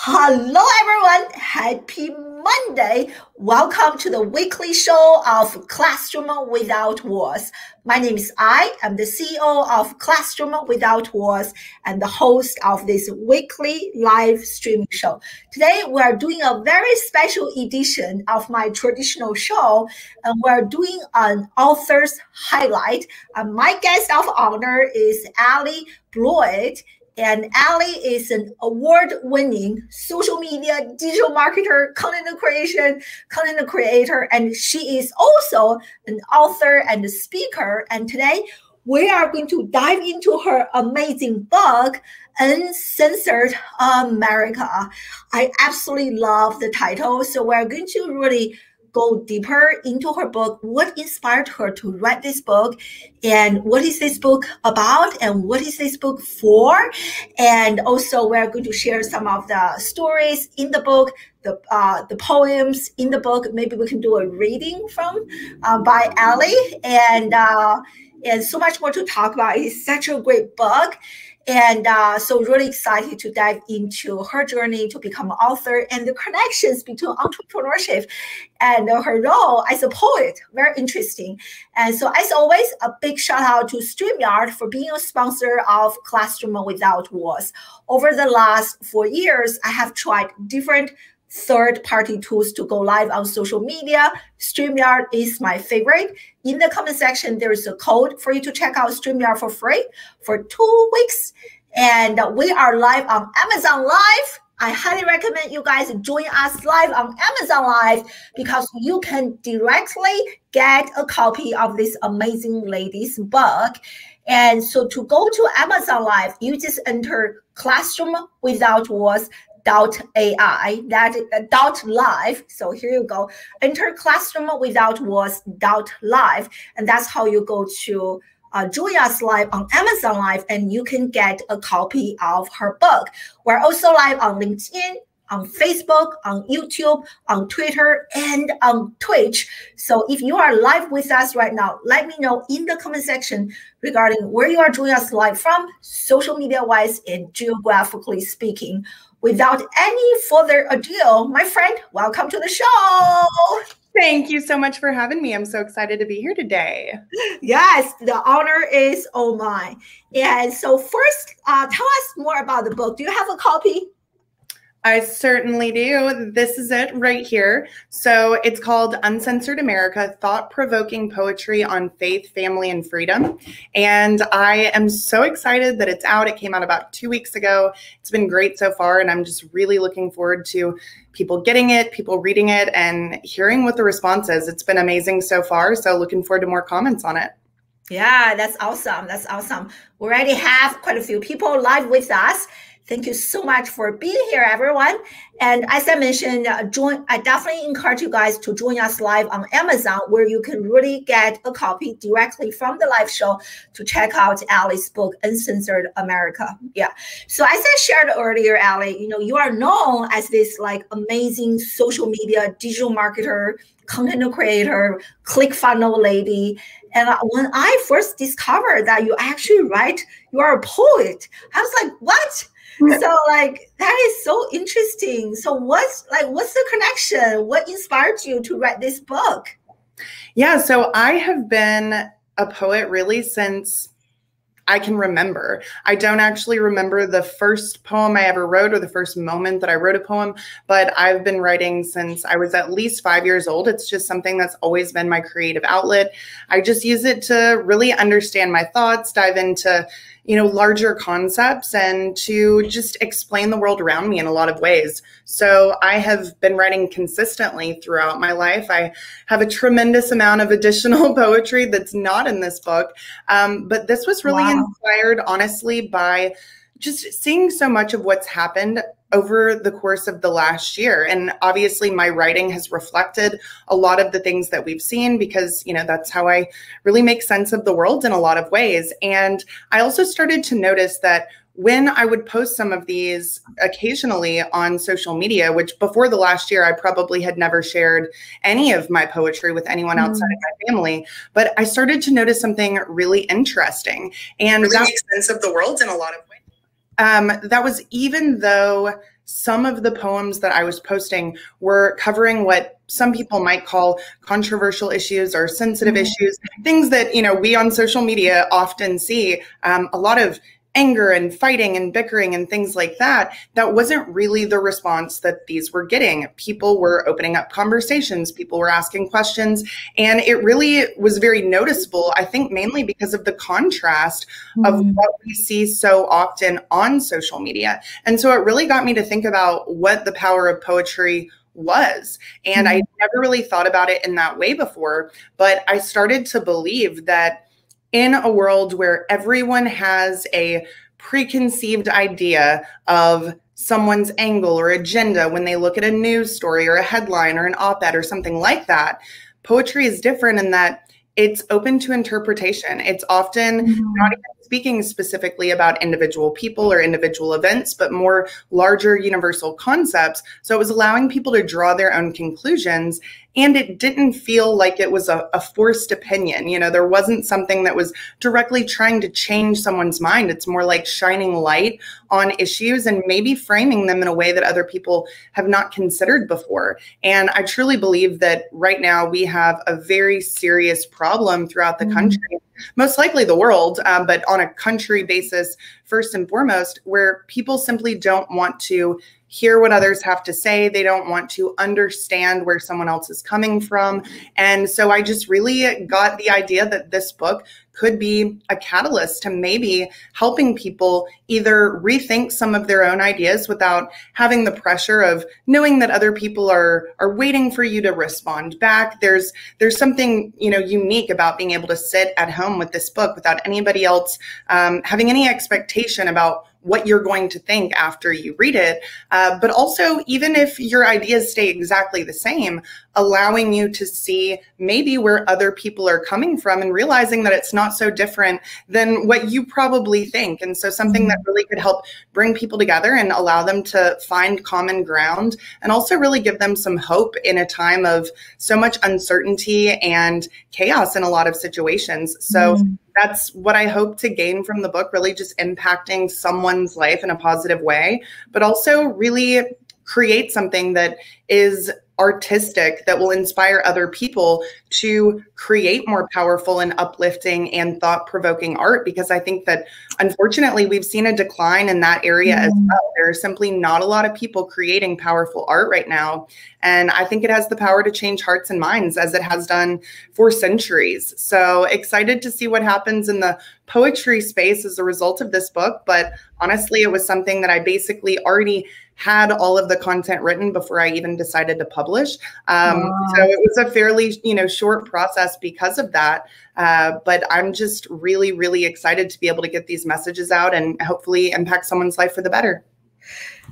Hello, everyone. Happy Monday. Welcome to the weekly show of Classroom Without Walls. My name is I. Ai'm the CEO of Classroom Without Walls and the host of this weekly live streaming show. Today, we're doing a very special edition of my traditional show, and we're doing an author's highlight. And my guest of honor is Allie Bloyd. And Allie is an award-winning social media digital marketer, content creation, content creator, and she is also an author and a speaker. And today we are going to dive into her amazing book, Uncensored America. I absolutely love the title. So we're going to really go deeper into her book, what inspired her to write this book, and what is this book about, and what is this book for. And also, we're going to share some of the stories in the book, the uh, the poems in the book. Maybe we can do a reading from uh, by Allie, and uh, and so much more to talk about. It's such a great book. And uh, so, really excited to dive into her journey to become an author and the connections between entrepreneurship and her role as a poet. Very interesting. And so, as always, a big shout out to StreamYard for being a sponsor of Classroom Without Walls. Over the last four years, I have tried different third party tools to go live on social media. StreamYard is my favorite. In the comment section, there is a code for you to check out StreamYard for free for two weeks. And we are live on Amazon Live. I highly recommend you guys join us live on Amazon Live because you can directly get a copy of this amazing lady's book. And so to go to Amazon Live, you just enter classroom without walls dot AI, that uh, dot live. So here you go. Enter classroom without walls dot live. And that's how you go to uh, us live on Amazon Live and you can get a copy of her book. We're also live on LinkedIn, on Facebook, on YouTube, on Twitter, and on Twitch. So if you are live with us right now, let me know in the comment section regarding where you are joining us live from, social media wise and geographically speaking without any further ado, my friend, welcome to the show. Thank you so much for having me. I'm so excited to be here today. Yes, the honor is all mine. And so, first, uh, tell us more about the book. Do you have a copy? I certainly do. This is it right here. So it's called Uncensored America Thought Provoking Poetry on Faith, Family, and Freedom. And I am so excited that it's out. It came out about two weeks ago. It's been great so far. And I'm just really looking forward to people getting it, people reading it, and hearing what the response is. It's been amazing so far. So looking forward to more comments on it. Yeah, that's awesome. That's awesome. We already have quite a few people live with us. Thank you so much for being here, everyone. And as I mentioned, uh, join. I definitely encourage you guys to join us live on Amazon, where you can really get a copy directly from the live show to check out Allie's book, Uncensored America. Yeah. So as I shared earlier, Allie, you know, you are known as this like amazing social media digital marketer, content creator, click funnel lady. And when I first discovered that you actually write, you are a poet, I was like, what? So like that is so interesting so what's like what's the connection what inspired you to write this book yeah so i have been a poet really since I can remember. I don't actually remember the first poem I ever wrote or the first moment that I wrote a poem, but I've been writing since I was at least five years old. It's just something that's always been my creative outlet. I just use it to really understand my thoughts, dive into you know larger concepts and to just explain the world around me in a lot of ways so i have been writing consistently throughout my life i have a tremendous amount of additional poetry that's not in this book um, but this was really wow. inspired honestly by just seeing so much of what's happened over the course of the last year. And obviously my writing has reflected a lot of the things that we've seen because you know that's how i really make sense of the world in a lot of ways. And i also started to notice that when i would post some of these occasionally on social media which before the last year i probably had never shared any of my poetry with anyone outside mm. of my family but i started to notice something really interesting. And really that makes sense of the world in a lot of ways um, that was even though some of the poems that I was posting were covering what some people might call controversial issues or sensitive mm-hmm. issues, things that you know we on social media often see. Um, a lot of anger and fighting and bickering and things like that, that wasn't really the response that these were getting. People were opening up conversations, people were asking questions, and it really was very noticeable, I think, mainly because of the contrast mm-hmm. of what we see so often on social media. And so it really got me to think about what the power of poetry was. And mm-hmm. I never really thought about it in that way before, but I started to believe that in a world where everyone has a preconceived idea of someone's angle or agenda when they look at a news story or a headline or an op ed or something like that, poetry is different in that it's open to interpretation. It's often mm-hmm. not even speaking specifically about individual people or individual events, but more larger universal concepts. So it was allowing people to draw their own conclusions and it didn't feel like it was a, a, forced opinion you know there wasn't something that was directly trying to change someone's mind it's more like shining light on issues and maybe framing them in a way that other people have not considered before and i truly believe that right now we have a very serious problem throughout the mm-hmm. country most likely the world, um, but on a country basis, first and foremost, where people simply don't want to hear what others have to say. They don't want to understand where someone else is coming from. And so I just really got the idea that this book could be a catalyst to maybe helping people either rethink some of their own ideas without having the pressure of knowing that other people are are waiting for you to respond back. There's there's something you know unique about being able to sit at home with this book without anybody else um, having any expectation about what you're going to think after you read it. Uh, but also, even if your ideas stay exactly the same, allowing you to see maybe where other people are coming from and realizing that it's not so different than what you probably think. And so, something that really could help bring people together and allow them to find common ground and also really give them some hope in a time of so much uncertainty and chaos in a lot of situations. So, mm-hmm that's what I hope to gain from the book, really just impacting someone's life in a positive way, but also really create something that is artistic that will inspire other people to create more powerful and uplifting and thought provoking art because I think that unfortunately we've seen a decline in that area mm. as well. There are simply not a lot of people creating powerful art right now. And I think it has the power to change hearts and minds as it has done for centuries. So excited to see what happens in the poetry space as a result of this book. But honestly, it was something that I basically already had all of the content written before I even decided to publish. Um, wow. So it was a fairly, you know, short process because of that. Uh, but I'm just really, really excited to be able to get these messages out and hopefully impact someone's life for the better.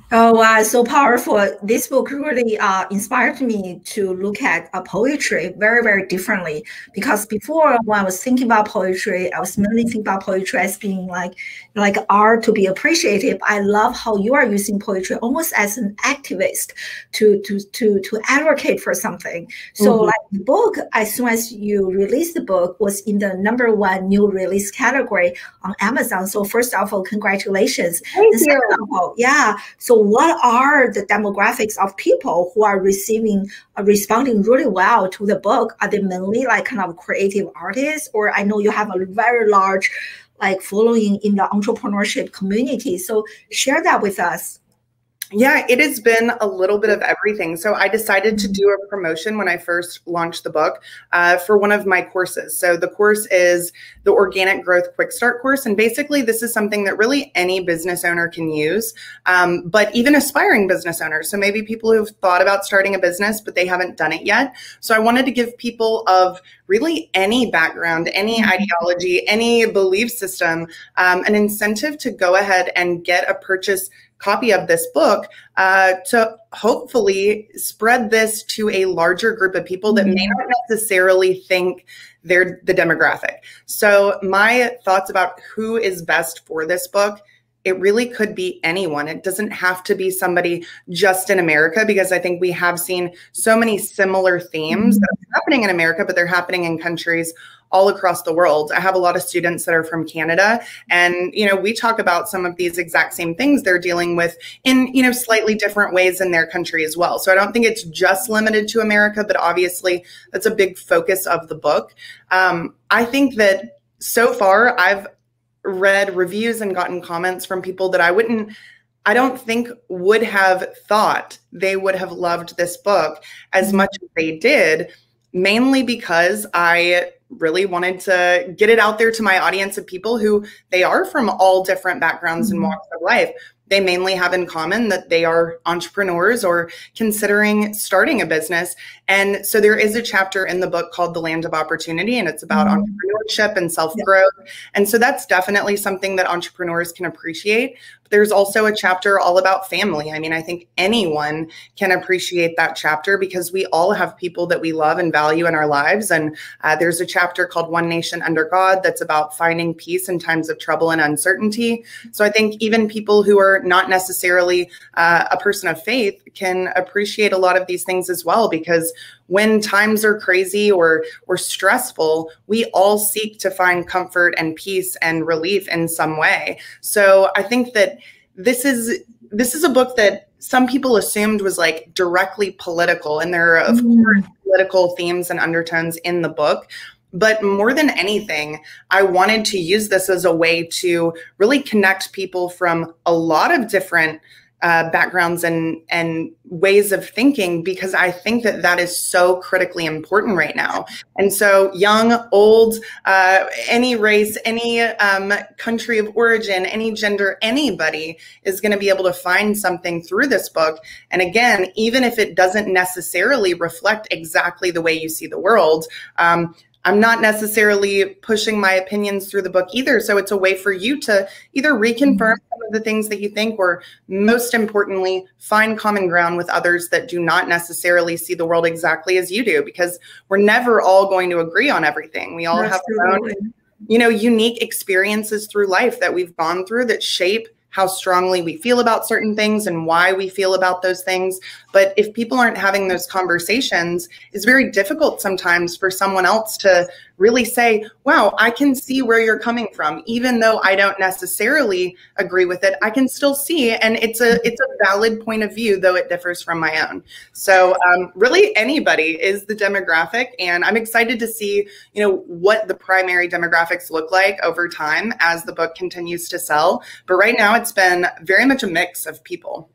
Oh wow, so powerful! This book really uh, inspired me to look at uh, poetry very, very differently. Because before, when I was thinking about poetry, I was mainly thinking about poetry as being like like art to be appreciated. I love how you are using poetry almost as an activist to to to to advocate for something. So, mm-hmm. like the book, as soon as you released the book, was in the number one new release category on Amazon. So, first of all, congratulations! Thank you. All, yeah. So what are the demographics of people who are receiving uh, responding really well to the book are they mainly like kind of creative artists or i know you have a very large like following in the entrepreneurship community. So share that with us yeah, it has been a little bit of everything. So I decided to do a promotion when I first launched the book uh, for one of my courses. So the course is the Organic Growth Quick Start course. And basically, this is something that really any business owner can use, um, but even aspiring business owners. So maybe people who've thought about starting a business, but they haven't done it yet. So I wanted to give people of really any background, any mm-hmm. ideology, any belief system um, an incentive to go ahead and get a purchase copy of this book uh, to hopefully spread this to a larger group of people that may mm-hmm. not necessarily think they're the demographic. So, my thoughts about who is best for this book it really could be anyone. It doesn't have to be somebody just in America because I think we have seen so many similar themes that are happening in America, but they're happening in countries all across the world. I have a lot of students that are from Canada and you know we talk about some of these exact same things they're dealing with in you know slightly different ways in their country as well. So I don't think it's just limited to America, but obviously that's a big focus of the book. Um, I think that so far I've read reviews and gotten comments from people that I wouldn't I don't think would have thought they would have loved this book as much as they did mainly because I really wanted to get it out there to my audience of people who they are from all different backgrounds and mm-hmm. walks of life they mainly have in common that they are entrepreneurs or considering starting a business. And so there is a chapter in the book called The Land of Opportunity, and it's about mm-hmm. entrepreneurship and self growth. Yeah. And so that's definitely something that entrepreneurs can appreciate. There's also a chapter all about family. I mean, I think anyone can appreciate that chapter because we all have people that we love and value in our lives. And uh, there's a chapter called One Nation Under God that's about finding peace in times of trouble and uncertainty. So I think even people who are not necessarily uh, a person of faith can appreciate a lot of these things as well because when times are crazy or or stressful we all seek to find comfort and peace and relief in some way so i think that this is this is a book that some people assumed was like directly political and there are of mm. course political themes and undertones in the book but more than anything, I wanted to use this as a way to really connect people from a lot of different uh, backgrounds and and ways of thinking because I think that that is so critically important right now. And so, young, old, uh, any race, any um, country of origin, any gender, anybody is going to be able to find something through this book. And again, even if it doesn't necessarily reflect exactly the way you see the world. Um, I'm not necessarily pushing my opinions through the book either. So it's a way for you to either reconfirm mm-hmm. some of the things that you think, or most importantly, find common ground with others that do not necessarily see the world exactly as you do, because we're never all going to agree on everything. We all That's have our own, you know, unique experiences through life that we've gone through that shape how strongly we feel about certain things and why we feel about those things. But if people aren't having those conversations, it's very difficult sometimes for someone else to really say, wow, I can see where you're coming from. Even though I don't necessarily agree with it, I can still see. And it's a it's a valid point of view, though it differs from my own. So um, really anybody is the demographic. And I'm excited to see, you know, what the primary demographics look like over time as the book continues to sell. But right now it's been very much a mix of people.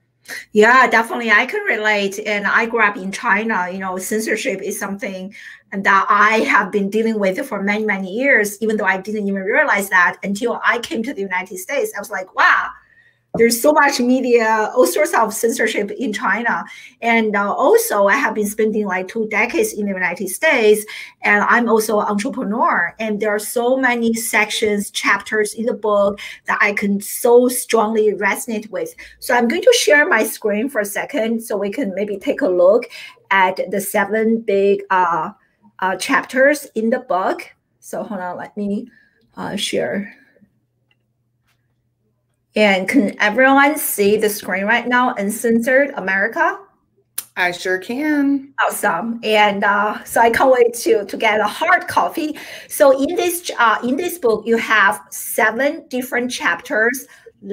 Yeah, definitely. I can relate. And I grew up in China. You know, censorship is something that I have been dealing with for many, many years, even though I didn't even realize that until I came to the United States. I was like, wow, there's so much media, all sorts of censorship in China. And uh, also, I have been spending like two decades in the United States, and I'm also an entrepreneur. And there are so many sections, chapters in the book that I can so strongly resonate with. So I'm going to share my screen for a second so we can maybe take a look at the seven big uh, uh, chapters in the book. So hold on, let me uh, share. And can everyone see the screen right now? Uncensored America. I sure can. Awesome, and uh, so I can't wait to to get a hard copy. So in this uh, in this book, you have seven different chapters.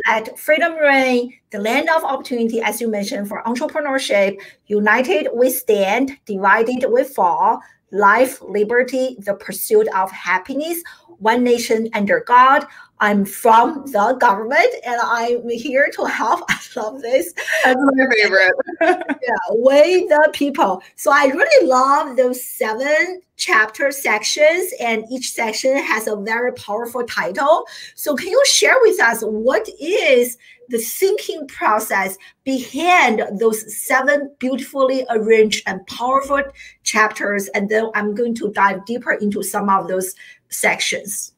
Let freedom reign, the land of opportunity, as you mentioned, for entrepreneurship. United we stand, divided we fall. Life, liberty, the pursuit of happiness. One nation under God. I'm from the government and I'm here to help. I love this. That's my favorite. yeah, with the people. So I really love those seven chapter sections, and each section has a very powerful title. So can you share with us what is the thinking process behind those seven beautifully arranged and powerful chapters? And then I'm going to dive deeper into some of those sections.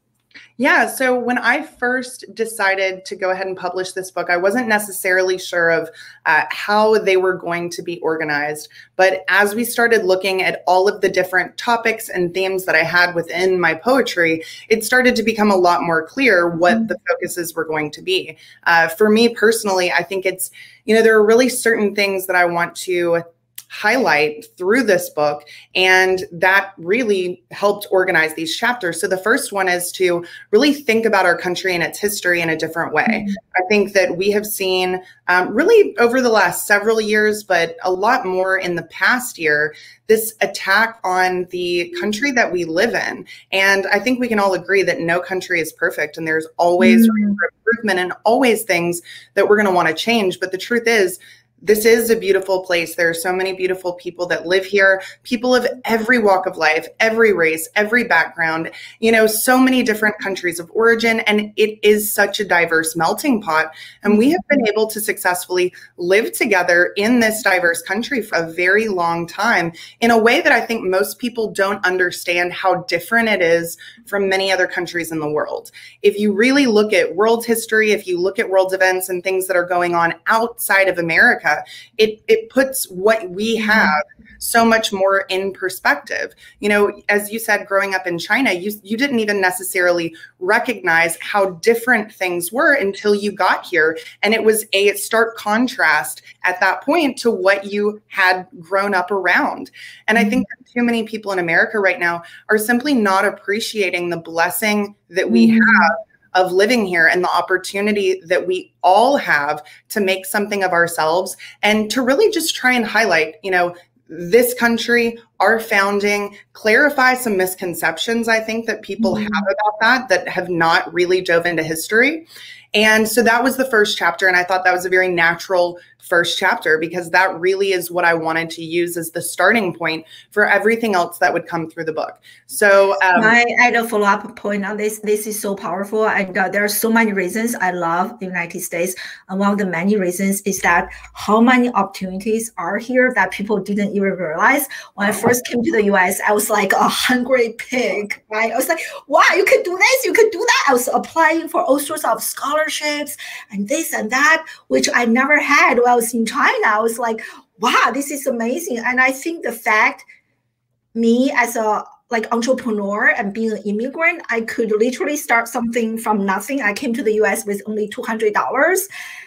Yeah. So when I first decided to go ahead and publish this book, I wasn't necessarily sure of uh, how they were going to be organized. But as we started looking at all of the different topics and themes that I had within my poetry, it started to become a lot more clear what mm-hmm. the focuses were going to be. Uh, for me personally, I think it's, you know, there are really certain things that I want to highlight through this book. And that really helped organize these chapters. So the first one is to really think about our country and its history in a different way. Mm-hmm. I think that we have seen um, really over the last several years, but a lot more in the past year, this attack on the country that we live in. And I think we can all agree that no country is perfect and there's always mm-hmm. improvement and always things that we're going to want to change. But the truth is, this is a beautiful place. There are so many beautiful people that live here, people of every walk of life, every race, every background, you know, so many different countries of origin. And it is such a diverse melting pot. And we have been able to successfully live together in this diverse country for a very long time in a way that I think most people don't understand how different it is from many other countries in the world. If you really look at world history, if you look at world events and things that are going on outside of America, it it puts what we mm-hmm. have so much more in perspective. You know, as you said, growing up in China, you you didn't even necessarily recognize how different things were until you got here, and it was a stark contrast at that point to what you had grown up around. And I think mm-hmm. too many people in America right now are simply not appreciating the blessing that we mm-hmm. have of living here and the opportunity that we all have to make something of ourselves and to really just try and highlight, you know, this country, our founding, clarify some misconceptions I think that people mm-hmm. have about that that have not really dove into history. And so that was the first chapter. And I thought that was a very natural first chapter because that really is what I wanted to use as the starting point for everything else that would come through the book. So um, I add a follow up point on this. This is so powerful, and uh, there are so many reasons I love the United States. And one of the many reasons is that how many opportunities are here that people didn't even realize. When I first came to the US, I was like a hungry pig, right? I was like, wow, you can do this, you can do that. I was applying for all sorts of scholarships and this and that, which I never had I was in China. I was like, wow, this is amazing. And I think the fact me as a like entrepreneur and being an immigrant, I could literally start something from nothing. I came to the US with only $200.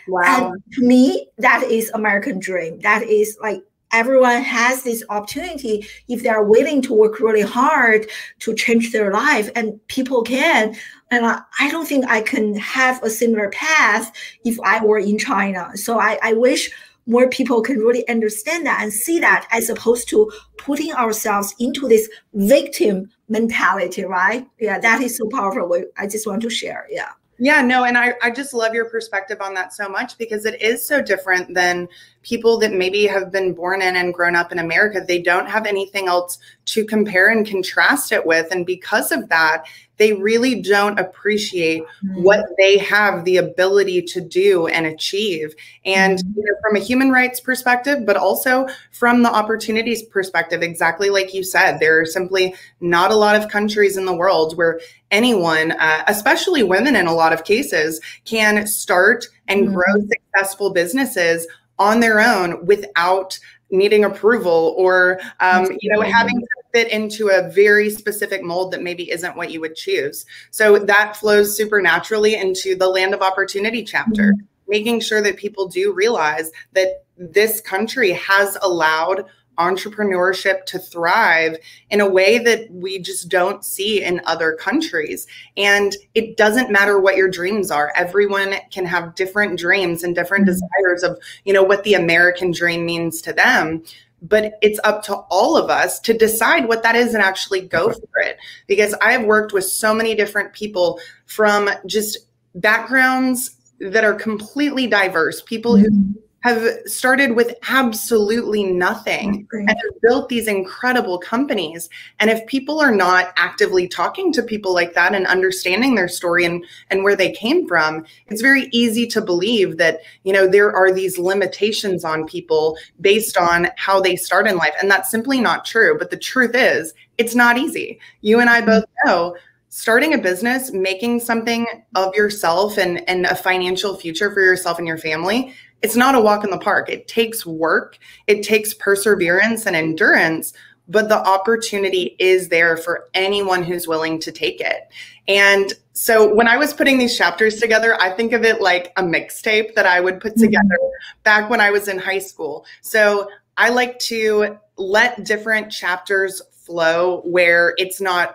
Wow. And to me, that is American dream. That is like everyone has this opportunity if they are willing to work really hard to change their life and people can and I, I don't think i can have a similar path if i were in china. So i, I wish more people can really understand that and see that as opposed to putting ourselves into this victim mentality right? Yeah that is so powerful. I just want to share yeah yeah, no, and I, I just love your perspective on that so much because it is so different than people that maybe have been born in and grown up in America. They don't have anything else to compare and contrast it with. And because of that, they really don't appreciate mm-hmm. what they have the ability to do and achieve. And mm-hmm. you know, from a human rights perspective, but also from the opportunities perspective, exactly like you said, there are simply not a lot of countries in the world where anyone, uh, especially women in a lot of cases, can start and mm-hmm. grow successful businesses on their own without needing approval or um, you know having to fit into a very specific mold that maybe isn't what you would choose so that flows super naturally into the land of opportunity chapter mm-hmm. making sure that people do realize that this country has allowed entrepreneurship to thrive in a way that we just don't see in other countries. And it doesn't matter what your dreams are. Everyone can have different dreams and different mm-hmm. desires of, you know, what the American dream means to them. But it's up to all of us to decide what that is and actually go for it. Because I've worked with so many different people from just backgrounds that are completely diverse, people who mm-hmm have started with absolutely nothing and have built these incredible companies. And if people are not actively talking to people like that and understanding their story and, and where they came from, it's very easy to believe that, you know, there are these limitations on people based on how they start in life. And that's simply not true. But the truth is, it's not easy. You and I mm-hmm. both know starting a business, making something of yourself and, and a financial future for yourself and your family, it's not a walk in the park. It takes work, it takes perseverance and endurance, but the opportunity is there for anyone who's willing to take it. And so when I was putting these chapters together, I think of it like a mixtape that I would put together mm-hmm. back when I was in high school. So I like to let different chapters flow where it's not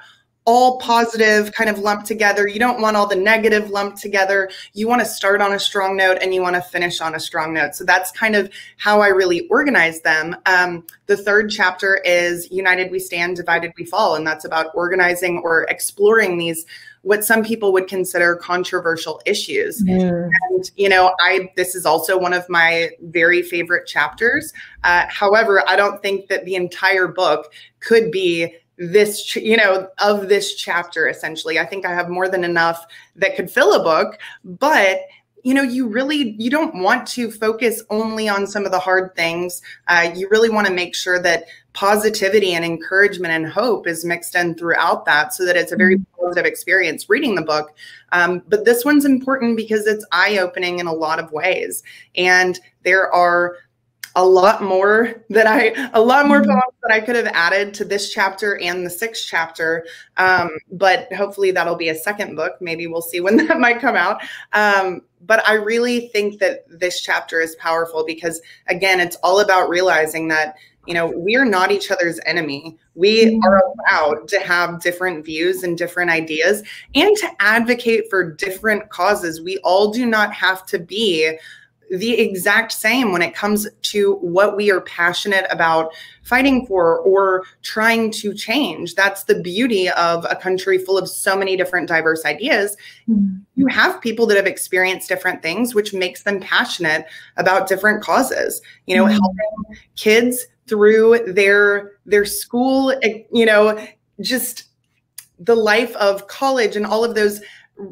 all positive kind of lumped together. You don't want all the negative lumped together. You want to start on a strong note and you want to finish on a strong note. So that's kind of how I really organize them. Um, the third chapter is United We Stand, Divided We Fall. And that's about organizing or exploring these what some people would consider controversial issues. Mm. And you know, I this is also one of my very favorite chapters. Uh, however, I don't think that the entire book could be this you know of this chapter essentially. I think i have more than enough that could fill a book but you know you really you don't want to focus only on some of the hard things. Uh, you really want to make sure that positivity and encouragement and hope is mixed in throughout that so that it's a very mm-hmm. positive experience reading the book. Um, but this one's important because it's eye-opening in a lot of ways. And there are a lot more that I, a lot more mm-hmm. poems that I could have added to this chapter and the sixth chapter. Um, but hopefully that'll be a second book. Maybe we'll see when that might come out. Um, but I really think that this chapter is powerful because, again, it's all about realizing that you know we are not each other's enemy we mm-hmm. are allowed to have different views and different ideas and to advocate for different causes we all do not have to be the exact same when it comes to what we are passionate about fighting for or trying to change. That's the beauty of a country full of so many different diverse ideas. Mm-hmm. You have people that have experienced different things, which makes them passionate about different causes. You know, mm-hmm. helping kids through their their school, eh, you know, just the life of college and all of those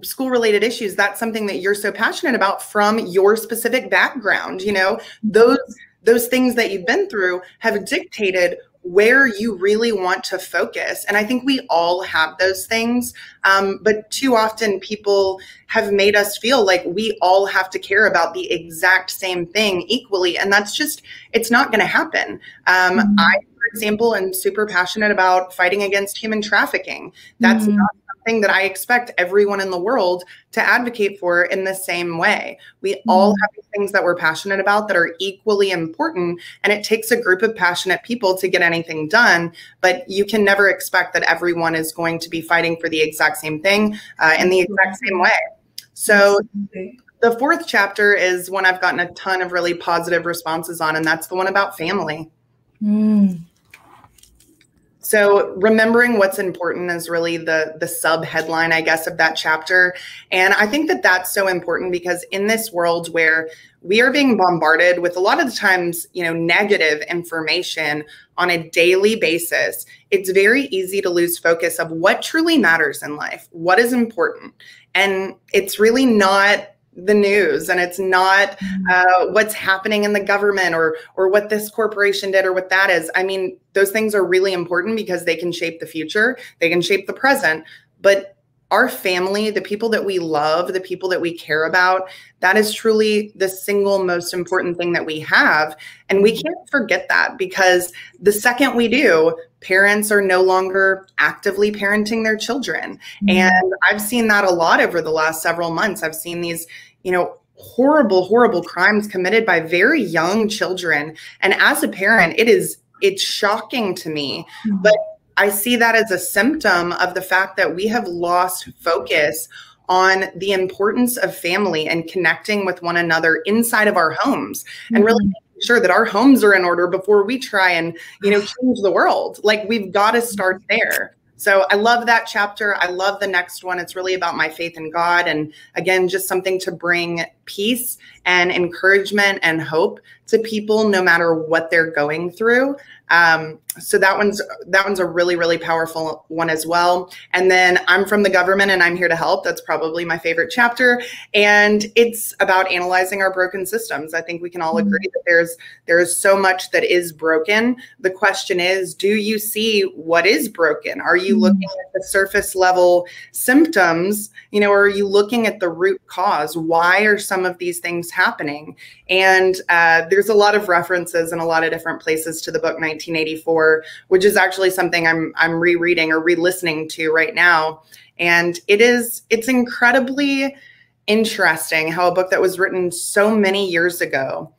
school related issues that's something that you're so passionate about from your specific background you know those those things that you've been through have dictated where you really want to focus and i think we all have those things um, but too often people have made us feel like we all have to care about the exact same thing equally and that's just it's not going to happen um, mm-hmm. i for example am super passionate about fighting against human trafficking that's mm-hmm. not something that I expect everyone in the world to advocate for in the same way. We mm-hmm. all have things that we're passionate about that are equally important, and it takes a group of passionate people to get anything done. But you can never expect that everyone is going to be fighting for the exact same thing uh, in the exact same way. So, the fourth chapter is one I've gotten a ton of really positive responses on, and that's the one about family. Mm. So remembering what's important is really the the sub headline, I guess, of that chapter. And I think that that's so important because in this world where we are being bombarded with a lot of the times, you know, negative information on a daily basis, it's very easy to lose focus of what truly matters in life, what is important. And it's really not the news and it's not mm-hmm. uh, what's happening in the government or or what this corporation did or what that is i mean those things are really important because they can shape the future they can shape the present but our family the people that we love the people that we care about that is truly the single most important thing that we have and we can't forget that because the second we do parents are no longer actively parenting their children mm-hmm. and i've seen that a lot over the last several months i've seen these you know, horrible, horrible crimes committed by very young children. And as a parent, it is it's shocking to me. Mm-hmm. But I see that as a symptom of the fact that we have lost focus on the importance of family and connecting with one another inside of our homes mm-hmm. and really mm-hmm. making sure that our homes are in order before we try and you know change the world like we've got to start there so I love that chapter. I love the next one. It's really about my faith in God. And again, just something to bring peace and encouragement and hope to people no matter what they're going through. Um, so that one's that one's a really really powerful one as well. And then i'm from the government and i'm here to help. That's probably my favorite chapter. And it's about analyzing our broken systems. I think we can all mm-hmm. agree that there's there's so much that is broken. The question is do you see what is broken? Are you mm-hmm. looking at the surface level symptoms? You know or are you looking at the root cause? Why are some of these things happening and uh, there's a lot of references in a lot of different places to the book 1984 which is actually something I'm I'm rereading or re-listening to right now. And it is it's incredibly interesting how a book that was written so many years ago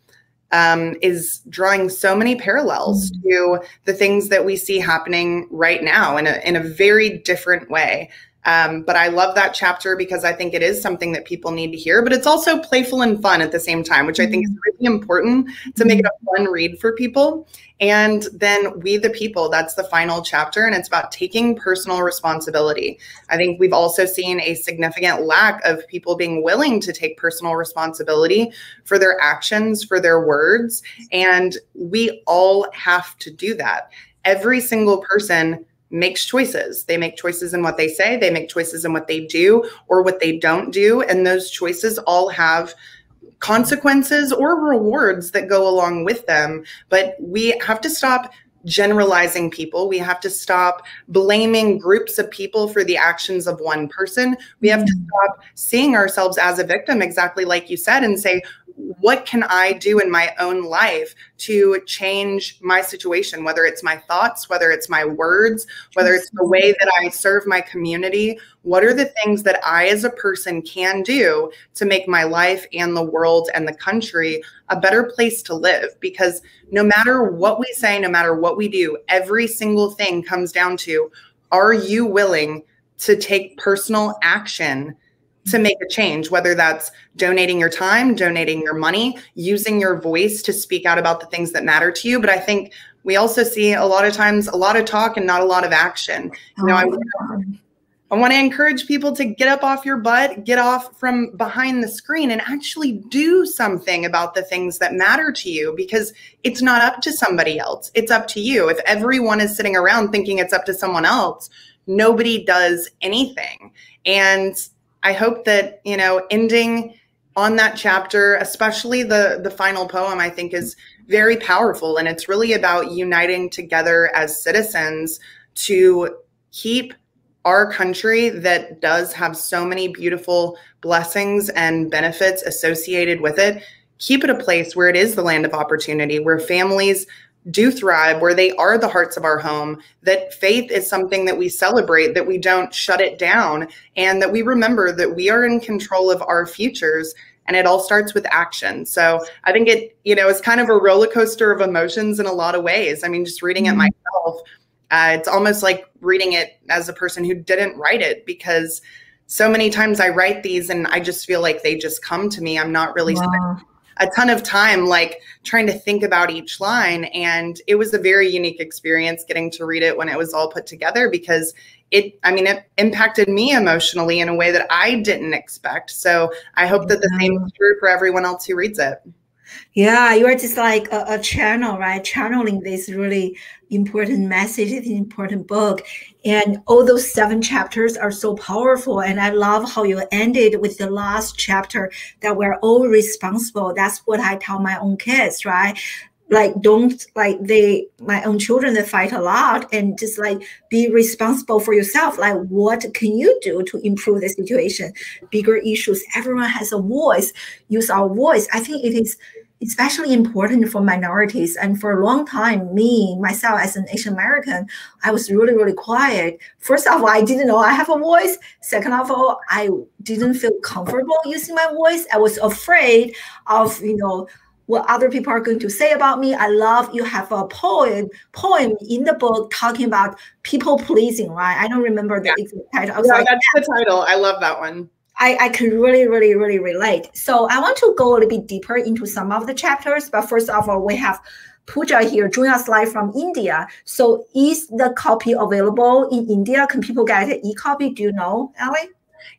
um, is drawing so many parallels mm-hmm. to the things that we see happening right now in a in a very different way. Um, but I love that chapter because I think it is something that people need to hear. But it's also playful and fun at the same time, which I think is mm-hmm. really important to make it a fun read for people. And then We the People, that's the final chapter, and it's about taking personal responsibility. I think we've also seen a significant lack of people being willing to take personal responsibility for their actions, for their words. And we all have to do that. Every single person makes choices. They make choices in what they say, they make choices in what they do or what they don't do. And those choices all have consequences or rewards that go along with them. But we have to stop generalizing people. We have to stop blaming groups of people for the actions of one person. We have to mm. stop seeing ourselves as a victim, exactly like you said, and say, what can I do in my own life to change my situation, whether it's my thoughts, whether it's my words, whether it's the way that I serve my community? What are the things that I, as a person, can do to make my life and the world and the country a better place to live? Because no matter what we say, no matter what we do, every single thing comes down to are you willing to take personal action? To make a change, whether that's donating your time, donating your money, using your voice to speak out about the things that matter to you. But I think we also see a lot of times a lot of talk and not a lot of action. You know, I, oh, I want to encourage people to get up off your butt, get off from behind the screen, and actually do something about the things that matter to you because it's not up to somebody else. It's up to you. If everyone is sitting around thinking it's up to someone else, nobody does anything. And I hope that, you know, ending on that chapter, especially the the final poem, I think is very powerful. And it's really about uniting together as citizens to keep our country that does have so many beautiful blessings and benefits associated with it keep it a place where it is the land of opportunity where families do thrive, where they are the hearts of our home, that faith is something that we celebrate, that we don't shut it down, and that we remember that we are in control of our futures. And it all starts with action. So I think it, you know, it's kind of a roller coaster of emotions in a lot of ways. I mean, just reading it mm-hmm. myself, uh, it's almost like reading it as a person who didn't write it because so many times I write these and I just feel like they just come to me. I'm not really wow a ton of time like trying to think about each line. And it was a very unique experience getting to read it when it was all put together because it i mean it impacted me emotionally in a way that i didn't expect. So i hope that the same is true for everyone else who reads it yeah, you are just like a, a, channel, right? Channeling this really important message, an important book. And all those seven chapters are so powerful. And I love how you ended with the last chapter that we're all responsible. That's what I tell my own kids, right? Like, don't like they, my own children, they fight a lot and just like be responsible for yourself. Like, what can you do to improve the situation? Bigger issues. Everyone has a voice. Use our voice. I think it is especially important for minorities. And for a long time, me, myself, as an Asian American, I was really, really quiet. First of all, I didn't know I have a voice. Second of all, I didn't feel comfortable using my voice. I was afraid of, you know, what other people are going to say about me. I love you have a poem poem in the book talking about people pleasing, right? I don't remember the yeah. exact title. yeah, like, that's yeah. the title. I love that one. I, I can really, really, really relate. So I want to go a little bit deeper into some of the chapters. But first of all, we have Pooja here join us live from India. So is the copy available in India? Can people get an e-copy? Do you know, Allie?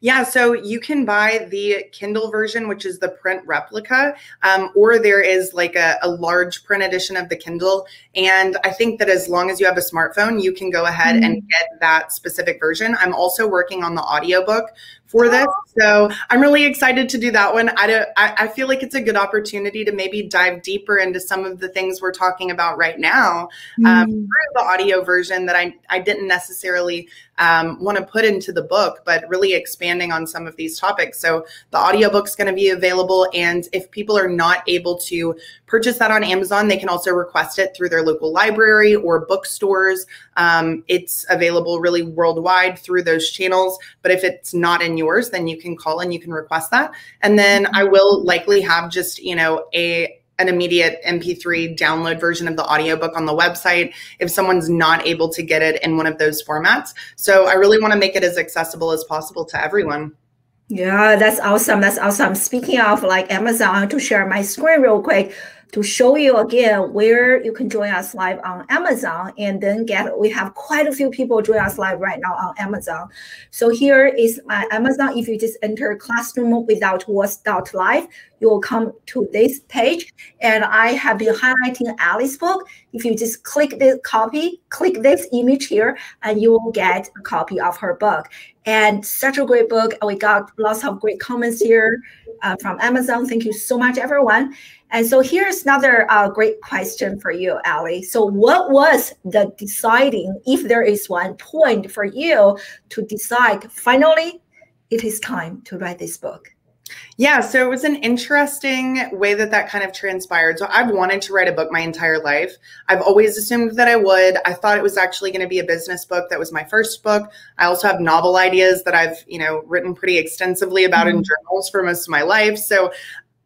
Yeah, so you can buy the Kindle version, which is the print replica, um, or there is like a, a, large print edition of the Kindle. And I think that as long as you have a smartphone, you can go ahead mm-hmm. and get that specific version. I'm also working on the audiobook for this. So I'm really excited to do that one. I, don't, I, I, feel like it's a good opportunity to maybe dive deeper into some of the things we're talking about right now um, mm. through the audio version that I, I didn't necessarily um, want to put into the book, but really expanding on some of these topics. So the audiobook's going to be available. And if people are not able to purchase that on Amazon, they can also request it through their local library or bookstores. Um, it's available really worldwide through those channels. But if it's not in yours, then you can call and you can request that. And then I will likely have just, you know, a an immediate MP3 download version of the audiobook on the website if someone's not able to get it in one of those formats. So I really want to make it as accessible as possible to everyone. Yeah, that's awesome. That's awesome. Speaking of like Amazon, to share my screen real quick to show you again where you can join us live on Amazon and then get, we have quite a few people join us live right now on Amazon. So here is my Amazon. If you just enter classroom without live, you will come to this page. And I have been highlighting Allie's book. If you just click this copy, click this image here, and you will get a copy of her book. And such a great book. We got lots of great comments here uh, from Amazon. Thank you so much, everyone. And so here's another uh, great question for you, Allie. So, what was the deciding, if there is one point for you to decide finally it is time to write this book? Yeah, so it was an interesting way that that kind of transpired. So I've wanted to write a book my entire life. I've always assumed that I would. I thought it was actually going to be a business book. That was my first book. I also have novel ideas that I've, you know, written pretty extensively about mm-hmm. in journals for most of my life. So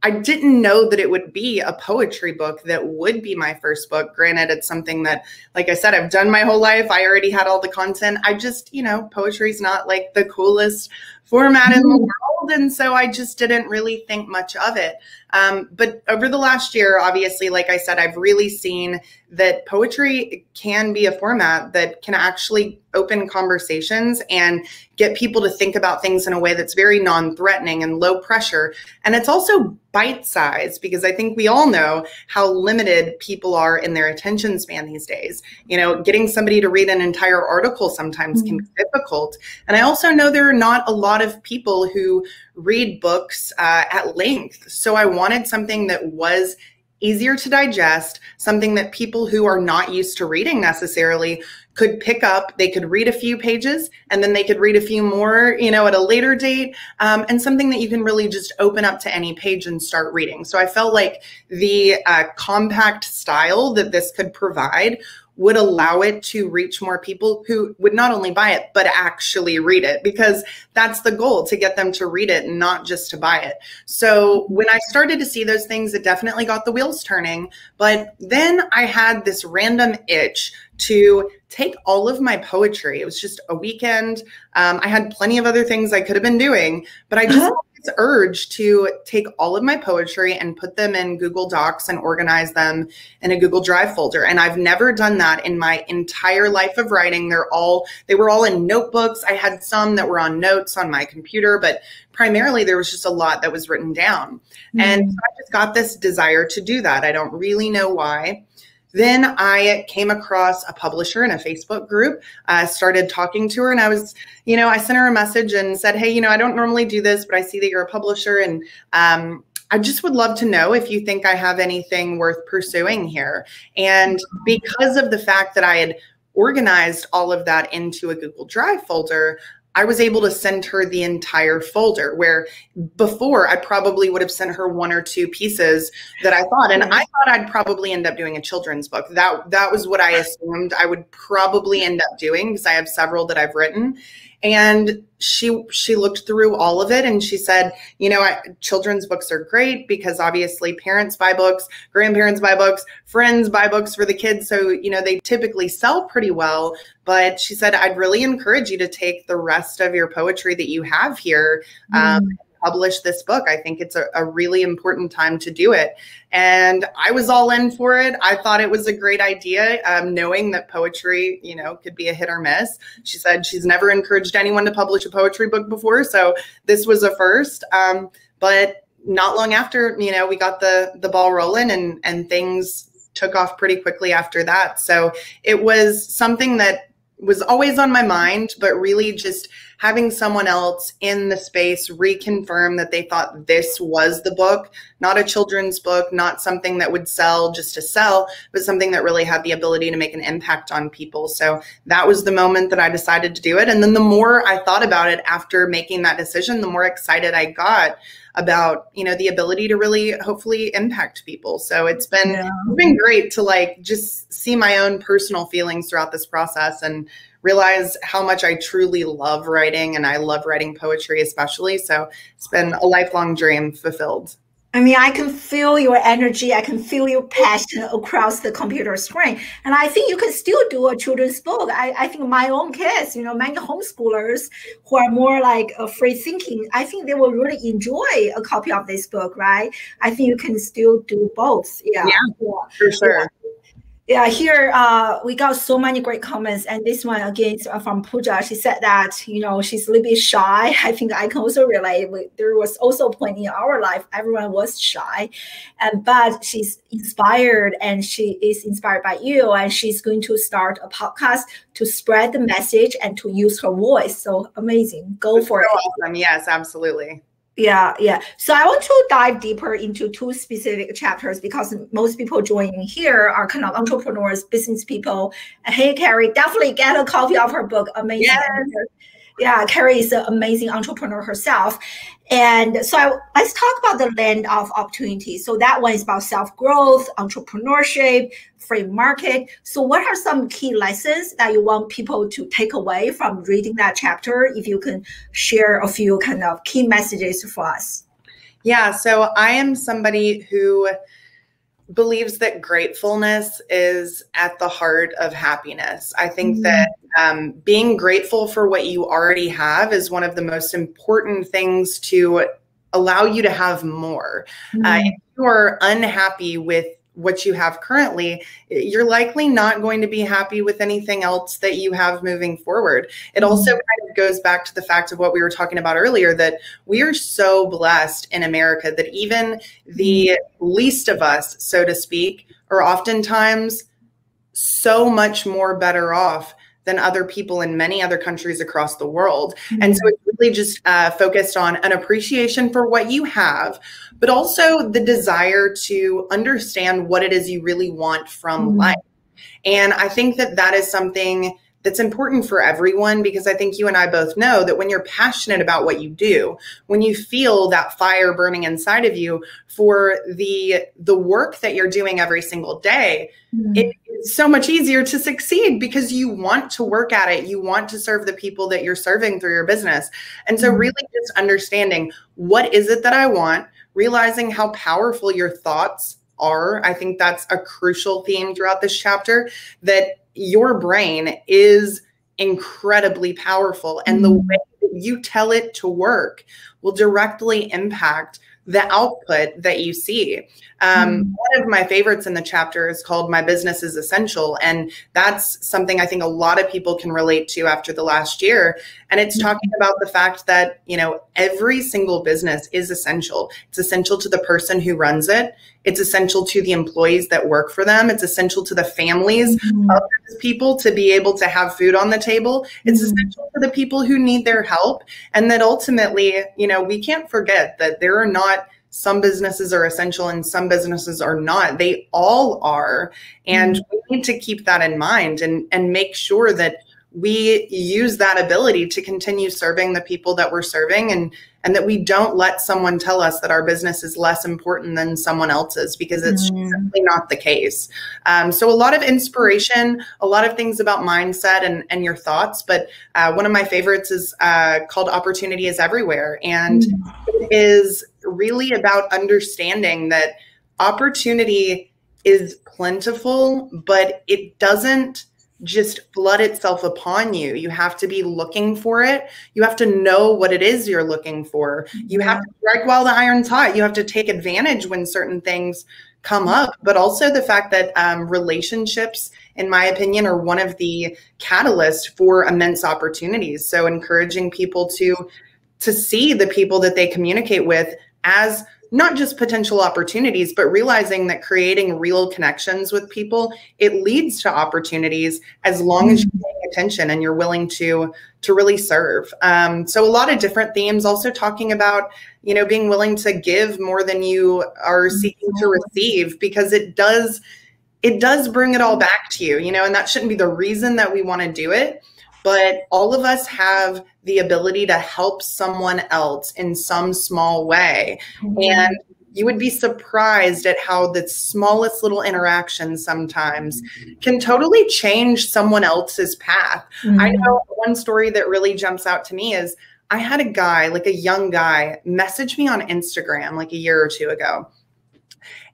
I didn't know that it would be a poetry book that would be my first book. Granted, it's something that, like I said, I've done my whole life. I already had all the content. I just, you know, poetry is not like the coolest format in the mm-hmm. world. And so I just didn't really think much of it. Um, but over the last year, obviously, like I said, I've really seen that poetry can be a format that can actually open conversations and get people to think about things in a way that's very non threatening and low pressure. And it's also bite sized because I think we all know how limited people are in their attention span these days. You know, getting somebody to read an entire article sometimes mm-hmm. can be difficult. And I also know there are not a lot of people who read books uh, at length. So I wanted something that was easier to digest, something that people who are not used to reading necessarily could pick up. They could read a few pages and then they could read a few more, you know, at a later date, um, and something that you can really just open up to any page and start reading. So I felt like the uh, compact style that this could provide would allow it to reach more people who would not only buy it but actually read it because that's the goal to get them to read it and not just to buy it. So when I started to see those things it definitely got the wheels turning, but then I had this random itch to take all of my poetry. It was just a weekend. Um, I had plenty of other things I could have been doing, but I just uh-huh this urge to take all of my poetry and put them in Google Docs and organize them in a Google Drive folder. And I've never done that in my entire life of writing. They're all, they were all in notebooks. I had some that were on notes on my computer, but primarily there was just a lot that was written down. Mm-hmm. And so I just got this desire to do that. I don't really know why. Then I came across a publisher in a Facebook group, I started talking to her, and I was, you know, I sent her a message and said, Hey, you know, I don't normally do this, but I see that you're a publisher and, um, I just would love to know if you think I have anything worth pursuing here. And because of the fact that I had organized all of that into a Google Drive folder, I was able to send her the entire folder where before I probably would have sent her one or two pieces that I thought and I thought I'd probably end up doing a children's book. That that was what I assumed I would probably end up doing because I have several that I've written and she she looked through all of it and she said you know I, children's books are great because obviously parents buy books grandparents buy books friends buy books for the kids. So you know they typically sell pretty well. But she said i'd really encourage you to take the rest of your poetry that you have here um, mm publish this book. I think it's a, a, really important time to do it. And I was all in for it. I thought it was a great idea, um, knowing that poetry, you know, could be a hit or miss. She said she's never encouraged anyone to publish a poetry book before. So this was a first. Um, but not long after, you know, we got the the ball rolling and and things took off pretty quickly after that. So it was something that was always on my mind, but really just having someone else in the space reconfirm that they thought this was the book, not a children's book, not something that would sell just to sell, but something that really had the ability to make an impact on people. So that was the moment that I decided to do it. And then the more I thought about it after making that decision, the more excited I got about you know the ability to really hopefully impact people so it's been yeah. it's been great to like just see my own personal feelings throughout this process and realize how much I truly love writing and I love writing poetry especially so it's been a lifelong dream fulfilled I mean, I can feel your energy. I can feel your passion across the computer screen. And I think you can still do a children's book. I, I think my own kids, you know, many homeschoolers who are more like uh, free thinking, I think they will really enjoy a copy of this book, right? I think you can still do both. Yeah. Yeah, for sure. Yeah yeah, here uh, we got so many great comments, and this one again uh, from Pooja. She said that you know she's a little bit shy. I think I can also relate. There was also a point in our life everyone was shy, and but she's inspired, and she is inspired by you, and she's going to start a podcast to spread the message and to use her voice. So amazing! Go That's for so it. Awesome! Yes, absolutely. Yeah, yeah. So I want to dive deeper into two specific chapters because most people joining here are kind of entrepreneurs, business people. Hey, Carrie, definitely get a copy of her book. Amazing. Yes yeah, Carrie is an amazing entrepreneur herself. And so let's talk about the land of opportunity. So that one is about self growth, entrepreneurship, free market. So, what are some key lessons that you want people to take away from reading that chapter? If you can share a few kind of key messages for us. Yeah. So, I am somebody who believes that gratefulness is at the heart of happiness. I think mm-hmm. that um, being grateful for what you already have is one of the most important things to allow you to have more. Uh, mm-hmm. Uh, if you are unhappy with what you have currently, you're likely not going to be happy with anything else that you have moving forward. It mm-hmm. also kind of goes back to the fact of what we were talking about earlier that we are so blessed in America that even the mm-hmm. least of us, so to speak, are oftentimes so much more better off than other people in many other countries across the world. Mm-hmm. And so it's really just uh, focused on an appreciation for what you have, but also the desire to understand what it is you really want from mm-hmm. life. And I think that that is something that's important for everyone because I think you and I both know that when you're passionate about what you do, when you feel that fire burning inside of you for the the work that you're doing every single day, mm-hmm. it is so much easier to succeed because you want to work at it. You want to serve the people that you're serving through your business. And so mm-hmm. really just understanding what is it that I want, realizing how powerful your thoughts are. I think that's a crucial theme throughout this chapter that your brain is incredibly powerful and the mm. way that you tell it to work will directly impact the output that you see. Um, mm. One of my favorites in the chapter is called My Business is Essential. And that's something I think a lot of people can relate to after the last year. And it's mm. talking about the fact that, you know, every single business is essential. It's essential to the person who runs it, it's essential to the employees that work for them, it's essential to the families mm-hmm. of those people to be able to have food on the table. It's mm-hmm. essential for the people who need their help. And that ultimately, you know, we can't forget that there are not some businesses are essential and some businesses are not they all are and mm-hmm. we need to keep that in mind and and make sure that we use that ability to continue serving the people that we're serving and and that we don't let someone tell us that our business is less important than someone else's because it's mm. simply not the case um, so a lot of inspiration a lot of things about mindset and and your thoughts but uh, one of my favorites is uh, called opportunity is everywhere and mm. it is really about understanding that opportunity is plentiful, but it doesn't just flood itself upon you. You have to be looking for it. You have to know what it is you're looking for. You have to strike while the iron's hot. You have to take advantage when certain things come up, but also the fact that um, relationships, in my opinion, are one of the catalysts for immense opportunities. So encouraging people to to see the people that they communicate with as not just potential opportunities, but realizing that creating real connections with people, it leads to opportunities as long as you're mm-hmm. paying attention and you're willing to to really serve. Um, so a lot of different themes. Also talking about you know being willing to give more than you are seeking to mm-hmm. receive because it does it does bring it all back to you. You know, and that shouldn't be the reason that we want to do it but all of us have the ability to help someone else in some small way. Mm-hmm. And you would be surprised at how the smallest little interaction sometimes can totally change someone else's path. Mm-hmm. I know one story that really jumps out to me is I had a guy, like a young guy, message me on Instagram like a year or two ago.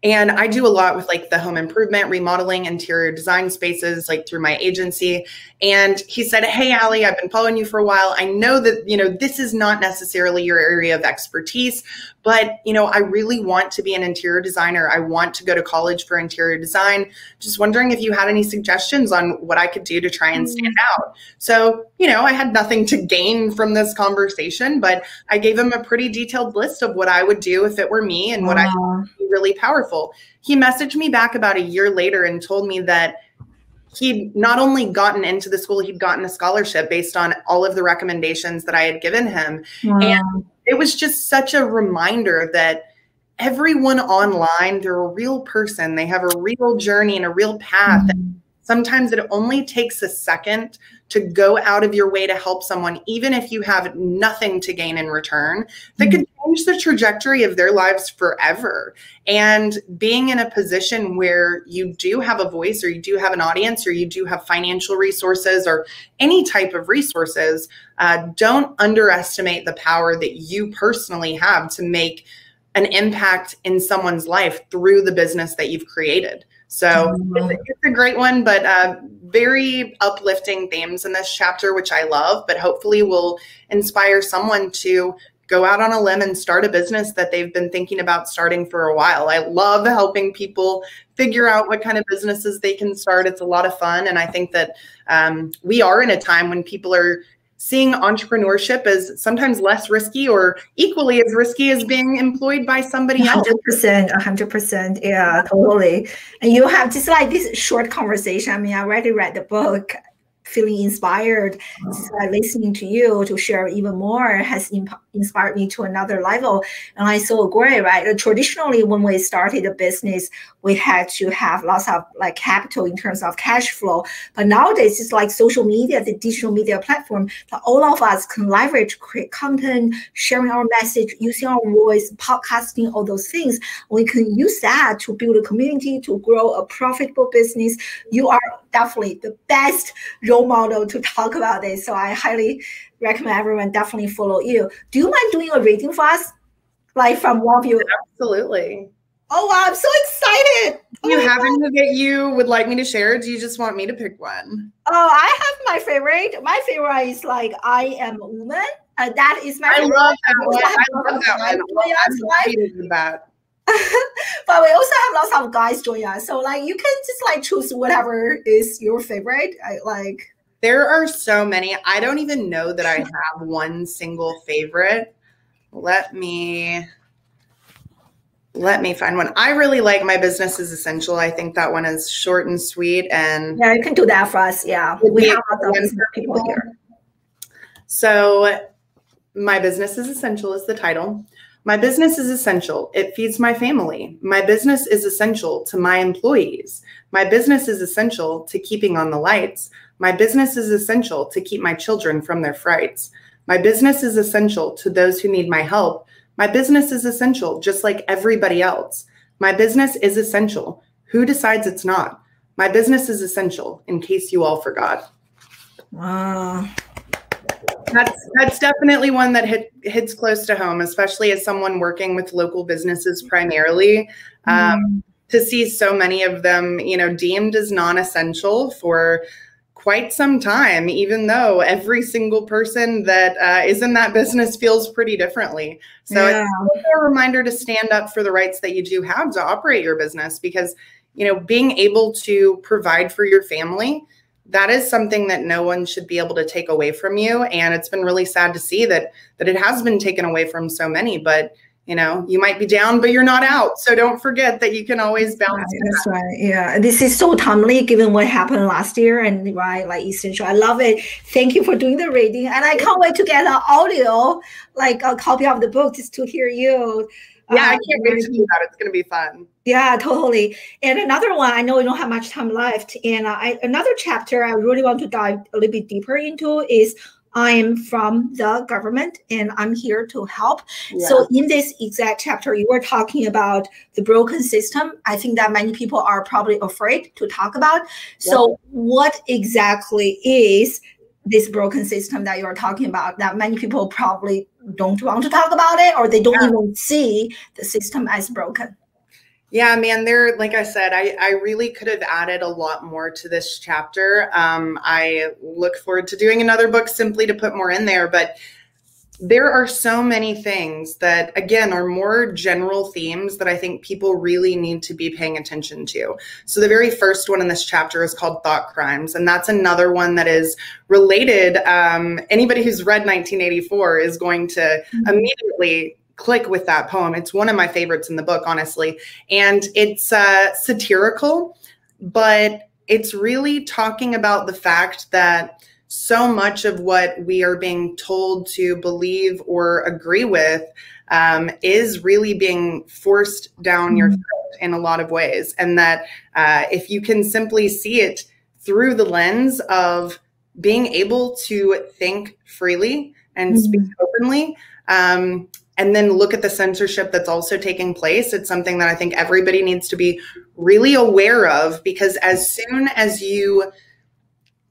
And I do a lot with like the home improvement, remodeling, interior design spaces, like through my agency. And he said, Hey, Allie, I've been following you for a while. I know that, you know, this is not necessarily your area of expertise, but, you know, I really want to be an interior designer. I want to go to college for interior design. Just wondering if you had any suggestions on what I could do to try and stand mm. out. So, you know, I had nothing to gain from this conversation, but I gave him a pretty detailed list of what I would do if it were me and what I would be really powerful. He messaged me back about a year later and told me that he'd not only gotten into the school, he'd gotten a scholarship based on all of the recommendations that I had given him. Wow. And it was just such a reminder that everyone online, they're a real person. They have a real journey and a real path. Mm-hmm. Sometimes it only takes a second to go out of your way to help someone, even if you have nothing to gain in return, that mm-hmm. could change the trajectory of their lives forever. And being in a position where you do have a voice, or you do have an audience, or you do have financial resources, or any type of resources, uh, don't underestimate the power that you personally have to make an impact in someone's life through the business that you've created. So mm-hmm. it's, it's, a great one, but uh, very uplifting themes in this chapter, which I love, but hopefully will inspire someone to go out on a limb and start a business that they've been thinking about starting for a while. I love helping people figure out what kind of businesses they can start. It's a lot of fun. And I think that um, we are in a time when people are seeing entrepreneurship as sometimes less risky or equally as risky as being employed by somebody else. 100%, 100%. Yeah, totally. And you have just like this short conversation. I mean, I already read the book feeling inspired uh, listening to you to share even more has imp- inspired me to another level. And i so agree right? Uh, traditionally when we started a business we had to have lots of like capital in terms of cash flow. But nowadays it's like social media the digital media platform that all of us can leverage create content sharing our message using our voice podcasting all those things. We can use that to build a community to grow a profitable business. You are definitely the best role model to talk about this. So I highly recommend everyone definitely follow you. Do you mind doing a reading for us? Like from one of you? Absolutely. Oh wow, I'm so excited. Do you oh have any that you would like me to share? do you just want me to pick one? Oh, I have my favorite. My favorite is like I am a woman. Uh, that is my I favorite. love that one. I love that one. I'm that. but we also have lots of guys join us. So like you can just like choose whatever is your favorite. I like there are so many. I don't even know that I have one single favorite. Let me let me find one. I really like my business is essential. I think that one is short and sweet and Yeah, you can do that for us. Yeah. We have of people here. So my business is essential is the title. My business is essential. It feeds my family. My business is essential to my employees. My business is essential to keeping on the lights. My business is essential to keep my children from their frights. My business is essential to those who need my help. My business is essential just like everybody else. My business is essential. Who decides it's not? My business is essential in case you all forgot. Wow. That's that's definitely one that hit, hits close to home, especially as someone working with local businesses primarily. Um, mm. To see so many of them, you know, deemed as non-essential for quite some time, even though every single person that uh, is in that business feels pretty differently. So yeah. it's a reminder to stand up for the rights that you do have to operate your business because, you know, being able to provide for your family, that is something that no one should be able to take away from you. And it's been really sad to see that that it has been taken away from so many, but you know you might be down but you're not out. So don't forget that you can always bounce right, that's right yeah. This is so timely given what happened last year and right like essential i love it. Thank you for doing the reading. And i can't wait to get an audio like a copy of the book just to hear you yeah, I um, can't wait to do that. It's going to be fun. Yeah, totally. And another one, I know we don't have much time left. And I, another chapter I really want to dive a little bit deeper into is I'm from the government and I'm here to help. Yeah. So, in this exact chapter, you were talking about the broken system. I think that many people are probably afraid to talk about. So, what exactly is this broken system that you're talking about that many people probably don't want to talk about it or they don't yeah. even see the system as broken? Yeah, man, there, like I said, I, I really could have added a lot more to this chapter. Um, I look forward to doing another book simply to put more in there, but there are so many things that, again, are more general themes that I think people really need to be paying attention to. So, the very first one in this chapter is called Thought Crimes, and that's another one that is related. Um, anybody who's read 1984 is going to mm-hmm. immediately click with that poem. It's one of my favorites in the book, honestly. And it's uh, satirical, but it's really talking about the fact that so much of what we are being told to believe or agree with um, is really being forced down your mm-hmm. throat in a lot of ways. And that uh, if you can simply see it through the lens of being able to think freely and mm-hmm. speak openly, um, and then look at the censorship that's also taking place. It's something that I think everybody needs to be really aware of because as soon as you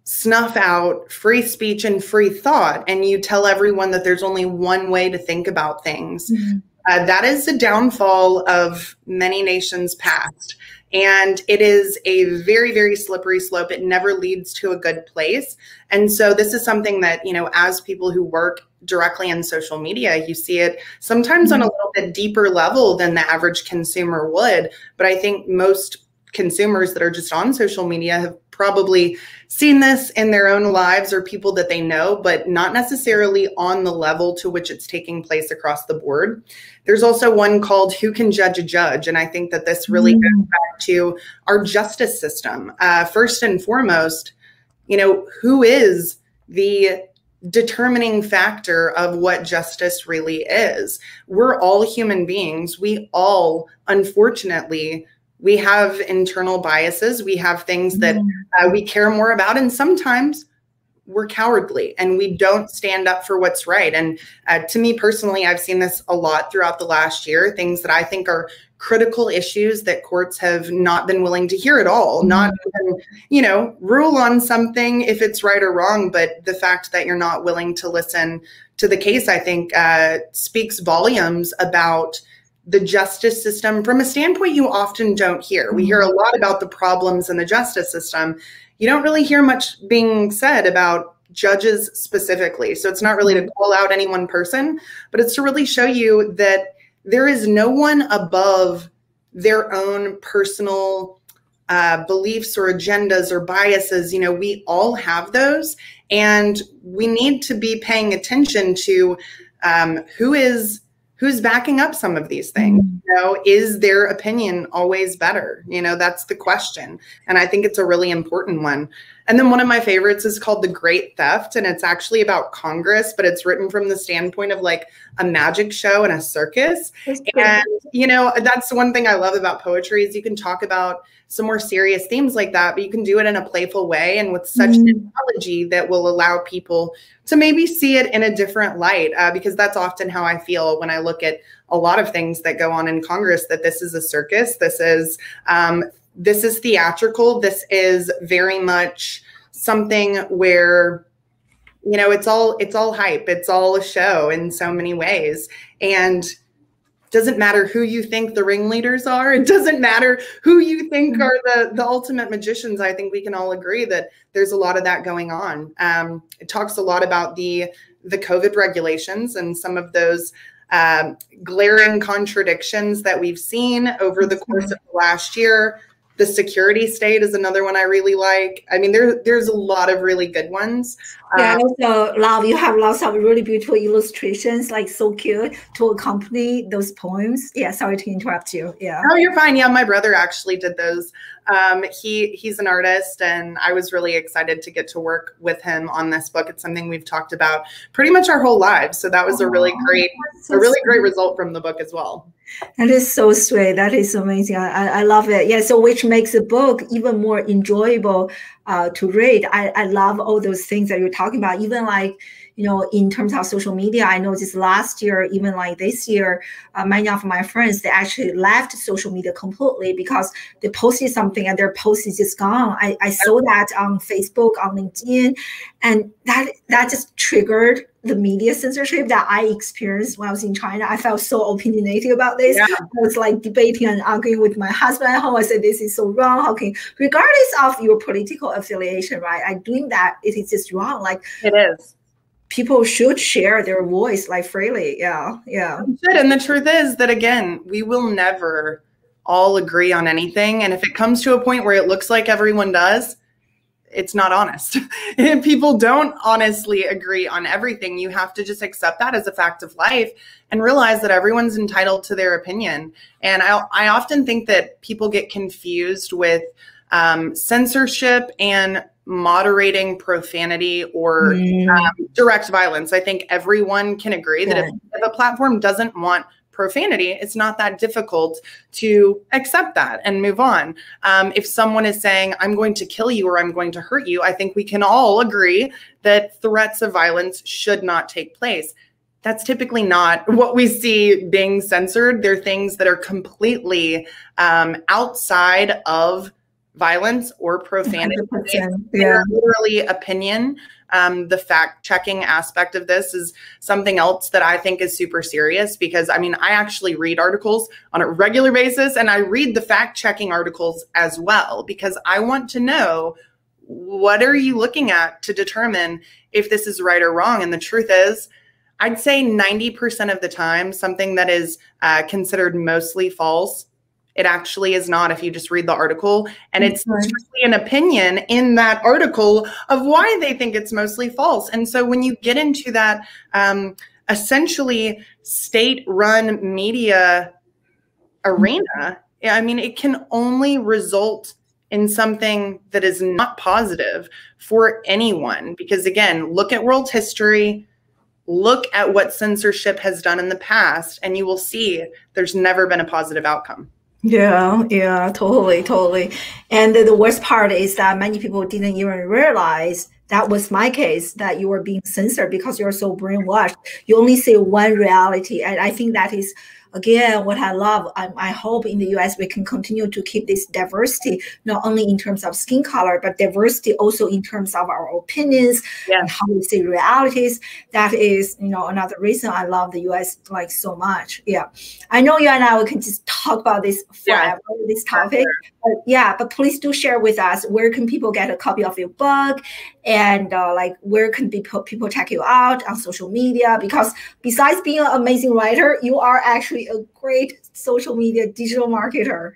snuff out free speech and free thought and you tell everyone that there's only one way to think about things, mm-hmm. uh, that is the downfall of many nations past. And it is a very, very slippery slope. It never leads to a good place. And so, this is something that, you know, as people who work directly in social media, you see it sometimes on a mm-hmm. little bit deeper level than the average consumer would. But I think most consumers that are just on social media have probably seen this in their own lives or people that they know, but not necessarily on the level to which it's taking place across the board. There's also one called Who Can Judge a Judge? And I think that this really mm. goes back to our justice system. Uh, first and foremost, you know, who is the determining factor of what justice really is? We're all human beings. We all, unfortunately, we have internal biases we have things that mm. uh, we care more about and sometimes we're cowardly and we don't stand up for what's right and uh, to me personally i've seen this a lot throughout the last year things that i think are critical issues that courts have not been willing to hear at all mm-hmm. not even you know rule on something if it's right or wrong but the fact that you're not willing to listen to the case i think uh, speaks volumes about the justice system from a standpoint you often don't hear. We hear a lot about the problems in the justice system. You don't really hear much being said about judges specifically. So it's not really to call out any one person, but it's to really show you that there is no one above their own personal uh, beliefs or agendas or biases. You know, we all have those, and we need to be paying attention to um, who is who's backing up some of these things? Mm-hmm. you know is their opinion always better? You know that's the question. And i think it's a really important one and then one of my favorites is called the great theft and it's actually about congress but it's written from the standpoint of like a magic show and a circus and you know that's one thing i love about poetry is you can talk about some more serious themes like that, but you can do it in a playful way and with such mm. technology that will allow people to maybe see it in a different light. Uh, because that's often how I feel when I look at a lot of things that go on in Congress. That this is a circus. This is um, this is theatrical. This is very much something where you know it's all it's all hype. It's all a show in so many ways and doesn't matter who you think the ringleaders are it doesn't matter who you think mm-hmm. are the the ultimate magicians i think we can all agree that there's a lot of that going on um, it talks a lot about the the covid regulations and some of those um, glaring contradictions that we've seen over the course of the last year the security state is another one I really like. I mean, there there's a lot of really good ones. Yeah, um, also love you have lots of really beautiful illustrations, like so cute to accompany those poems. Yeah, sorry to interrupt you. Yeah. Oh, you're fine. Yeah, my brother actually did those. Um, he he's an artist, and I was really excited to get to work with him on this book. It's something we've talked about pretty much our whole lives. So that was a really great, so a really sweet. great result from the book as well. That is so sweet. That is amazing. I, I love it. Yeah. So which makes the book even more enjoyable uh, to read. I, I love all those things that you're talking about. Even like you know, in terms of social media, I noticed last year, even like this year, uh, many of my friends they actually left social media completely because they posted something and their post is just gone. I, I saw that on Facebook, on LinkedIn, and that that just triggered the media censorship that I experienced when I was in China. I felt so opinionated about this. Yeah. I was like debating and arguing with my husband at home. I said, this is so wrong. How can, regardless of your political affiliation, right? I doing that, it is just wrong. Like it is people should share their voice like freely. Yeah, yeah. Should. And the truth is that again, we will never all agree on anything. And if it comes to a point where it looks like everyone does, it's not honest. people don't honestly agree on everything. You have to just accept that as a fact of life and realize that everyone's entitled to their opinion. And I, I often think that people get confused with um, censorship and moderating profanity or mm. um, direct violence. I think everyone can agree that if, if, a platform doesn't want profanity, it's not that difficult to accept that and move on. Um, if someone is saying, I'm going to kill you or I'm going to hurt you, I think we can all agree that threats of violence should not take place. That's typically not what we see being censored. They're things that are completely um, outside of violence or profanity. Yeah. Literally opinion. Um, the fact checking aspect of this is something else that I think is super serious because I mean, I actually read articles on a regular basis and I read the fact checking articles as well because I want to know what are you looking at to determine if this is right or wrong. And the truth is, I'd say 90% of the time, something that is uh, considered mostly false it actually is not if you just read the article. And it's strictly an opinion in that article of why they think it's mostly false. And so when you get into that um, essentially state run media arena, I mean, it can only result in something that is not positive for anyone. Because again, look at world history, look at what censorship has done in the past, and you will see there's never been a positive outcome. Yeah, yeah, totally, totally. And the, the worst part is that many people didn't even realize that was my case that you were being censored because you're so brainwashed. You only see one reality. And I think that is again, what I love, I, I, hope in the US we can continue to keep this diversity, not only in terms of skin color, but diversity also in terms of our opinions yeah. and how we see realities. That is, you know, another reason I love the US like so much. Yeah. I know you and I we can just talk about this forever, yeah. this topic. But yeah, but please do share with us where can people get a copy of your book and uh, like where can people people check you out on social media because besides being an amazing writer, you are actually a great social media digital marketer.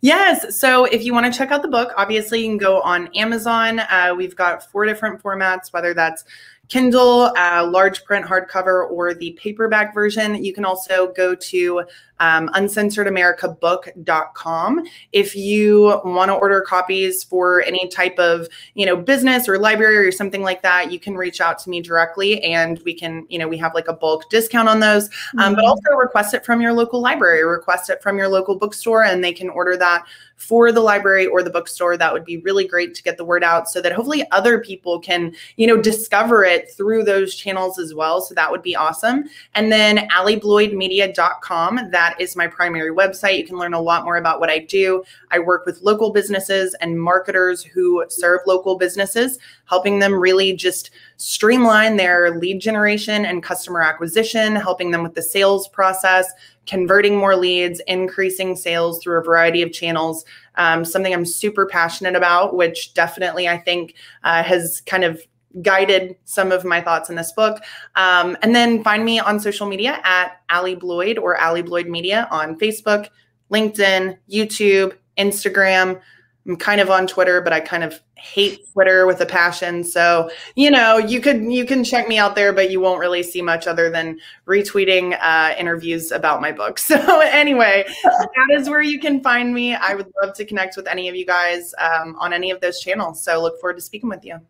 Yes. So if you want to check out the book, obviously you can go on Amazon. Uh, we've got four different formats, whether that's Kindle, uh, large print hardcover, or the paperback version. You can also go to um, uncensoredamericabook.com if you want to order copies for any type of you know business or library or something like that you can reach out to me directly and we can you know we have like a bulk discount on those mm-hmm. um, but mm-hmm. also request it from your local library request it from your local bookstore and they can order that for the library or the bookstore that would be really great to get the word out so that hopefully other people can you know discover it through those channels as well so that would be awesome and then alliebloydmedia.com that that is my primary website. You can learn a lot more about what I do. I work with local businesses and marketers who serve local businesses, helping them really just streamline their lead generation and customer acquisition, helping them with the sales process, converting more leads, increasing sales through a variety of channels. Um, something I'm super passionate about, which definitely I think uh, has kind of guided some of my thoughts in this book. Um, and then find me on social media at Allie Bloyd or Allie Bloyd Media on Facebook, LinkedIn, YouTube, Instagram. I'm kind of on Twitter, but I kind of hate Twitter with a passion. So, you know, you could you can check me out there, but you won't really see much other than retweeting uh, interviews about my book. So, anyway, that is where you can find me. I would love to connect with any of you guys um, on any of those channels. So, look forward to speaking with you.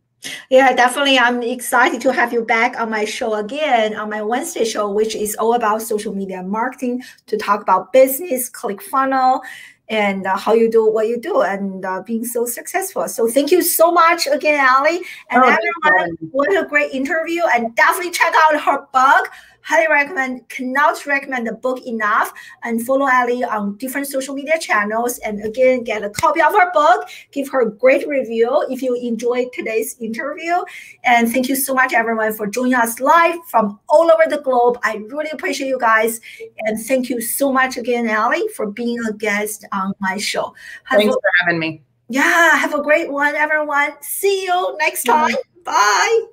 Yeah, definitely. I'm excited to have you back on my show again on my Wednesday show, which is all about social media marketing to talk about business, click funnel, and uh, how you do what you do and uh, being so successful. So thank you so much again, Allie. And oh, everyone, what a great interview. And definitely check out her book, highly recommend, cannot recommend the book enough. And follow Allie on different social media channels. And again, get a copy of her book. Give her a great review if you enjoyed today's interview. And thank you so much, everyone, for joining us live from all over the globe. I really appreciate you guys. And thank you so much again, Allie, for being a guest on my show. Have Thanks a, for having me. Yeah, have a great one, everyone. See you next time. Bye. Bye.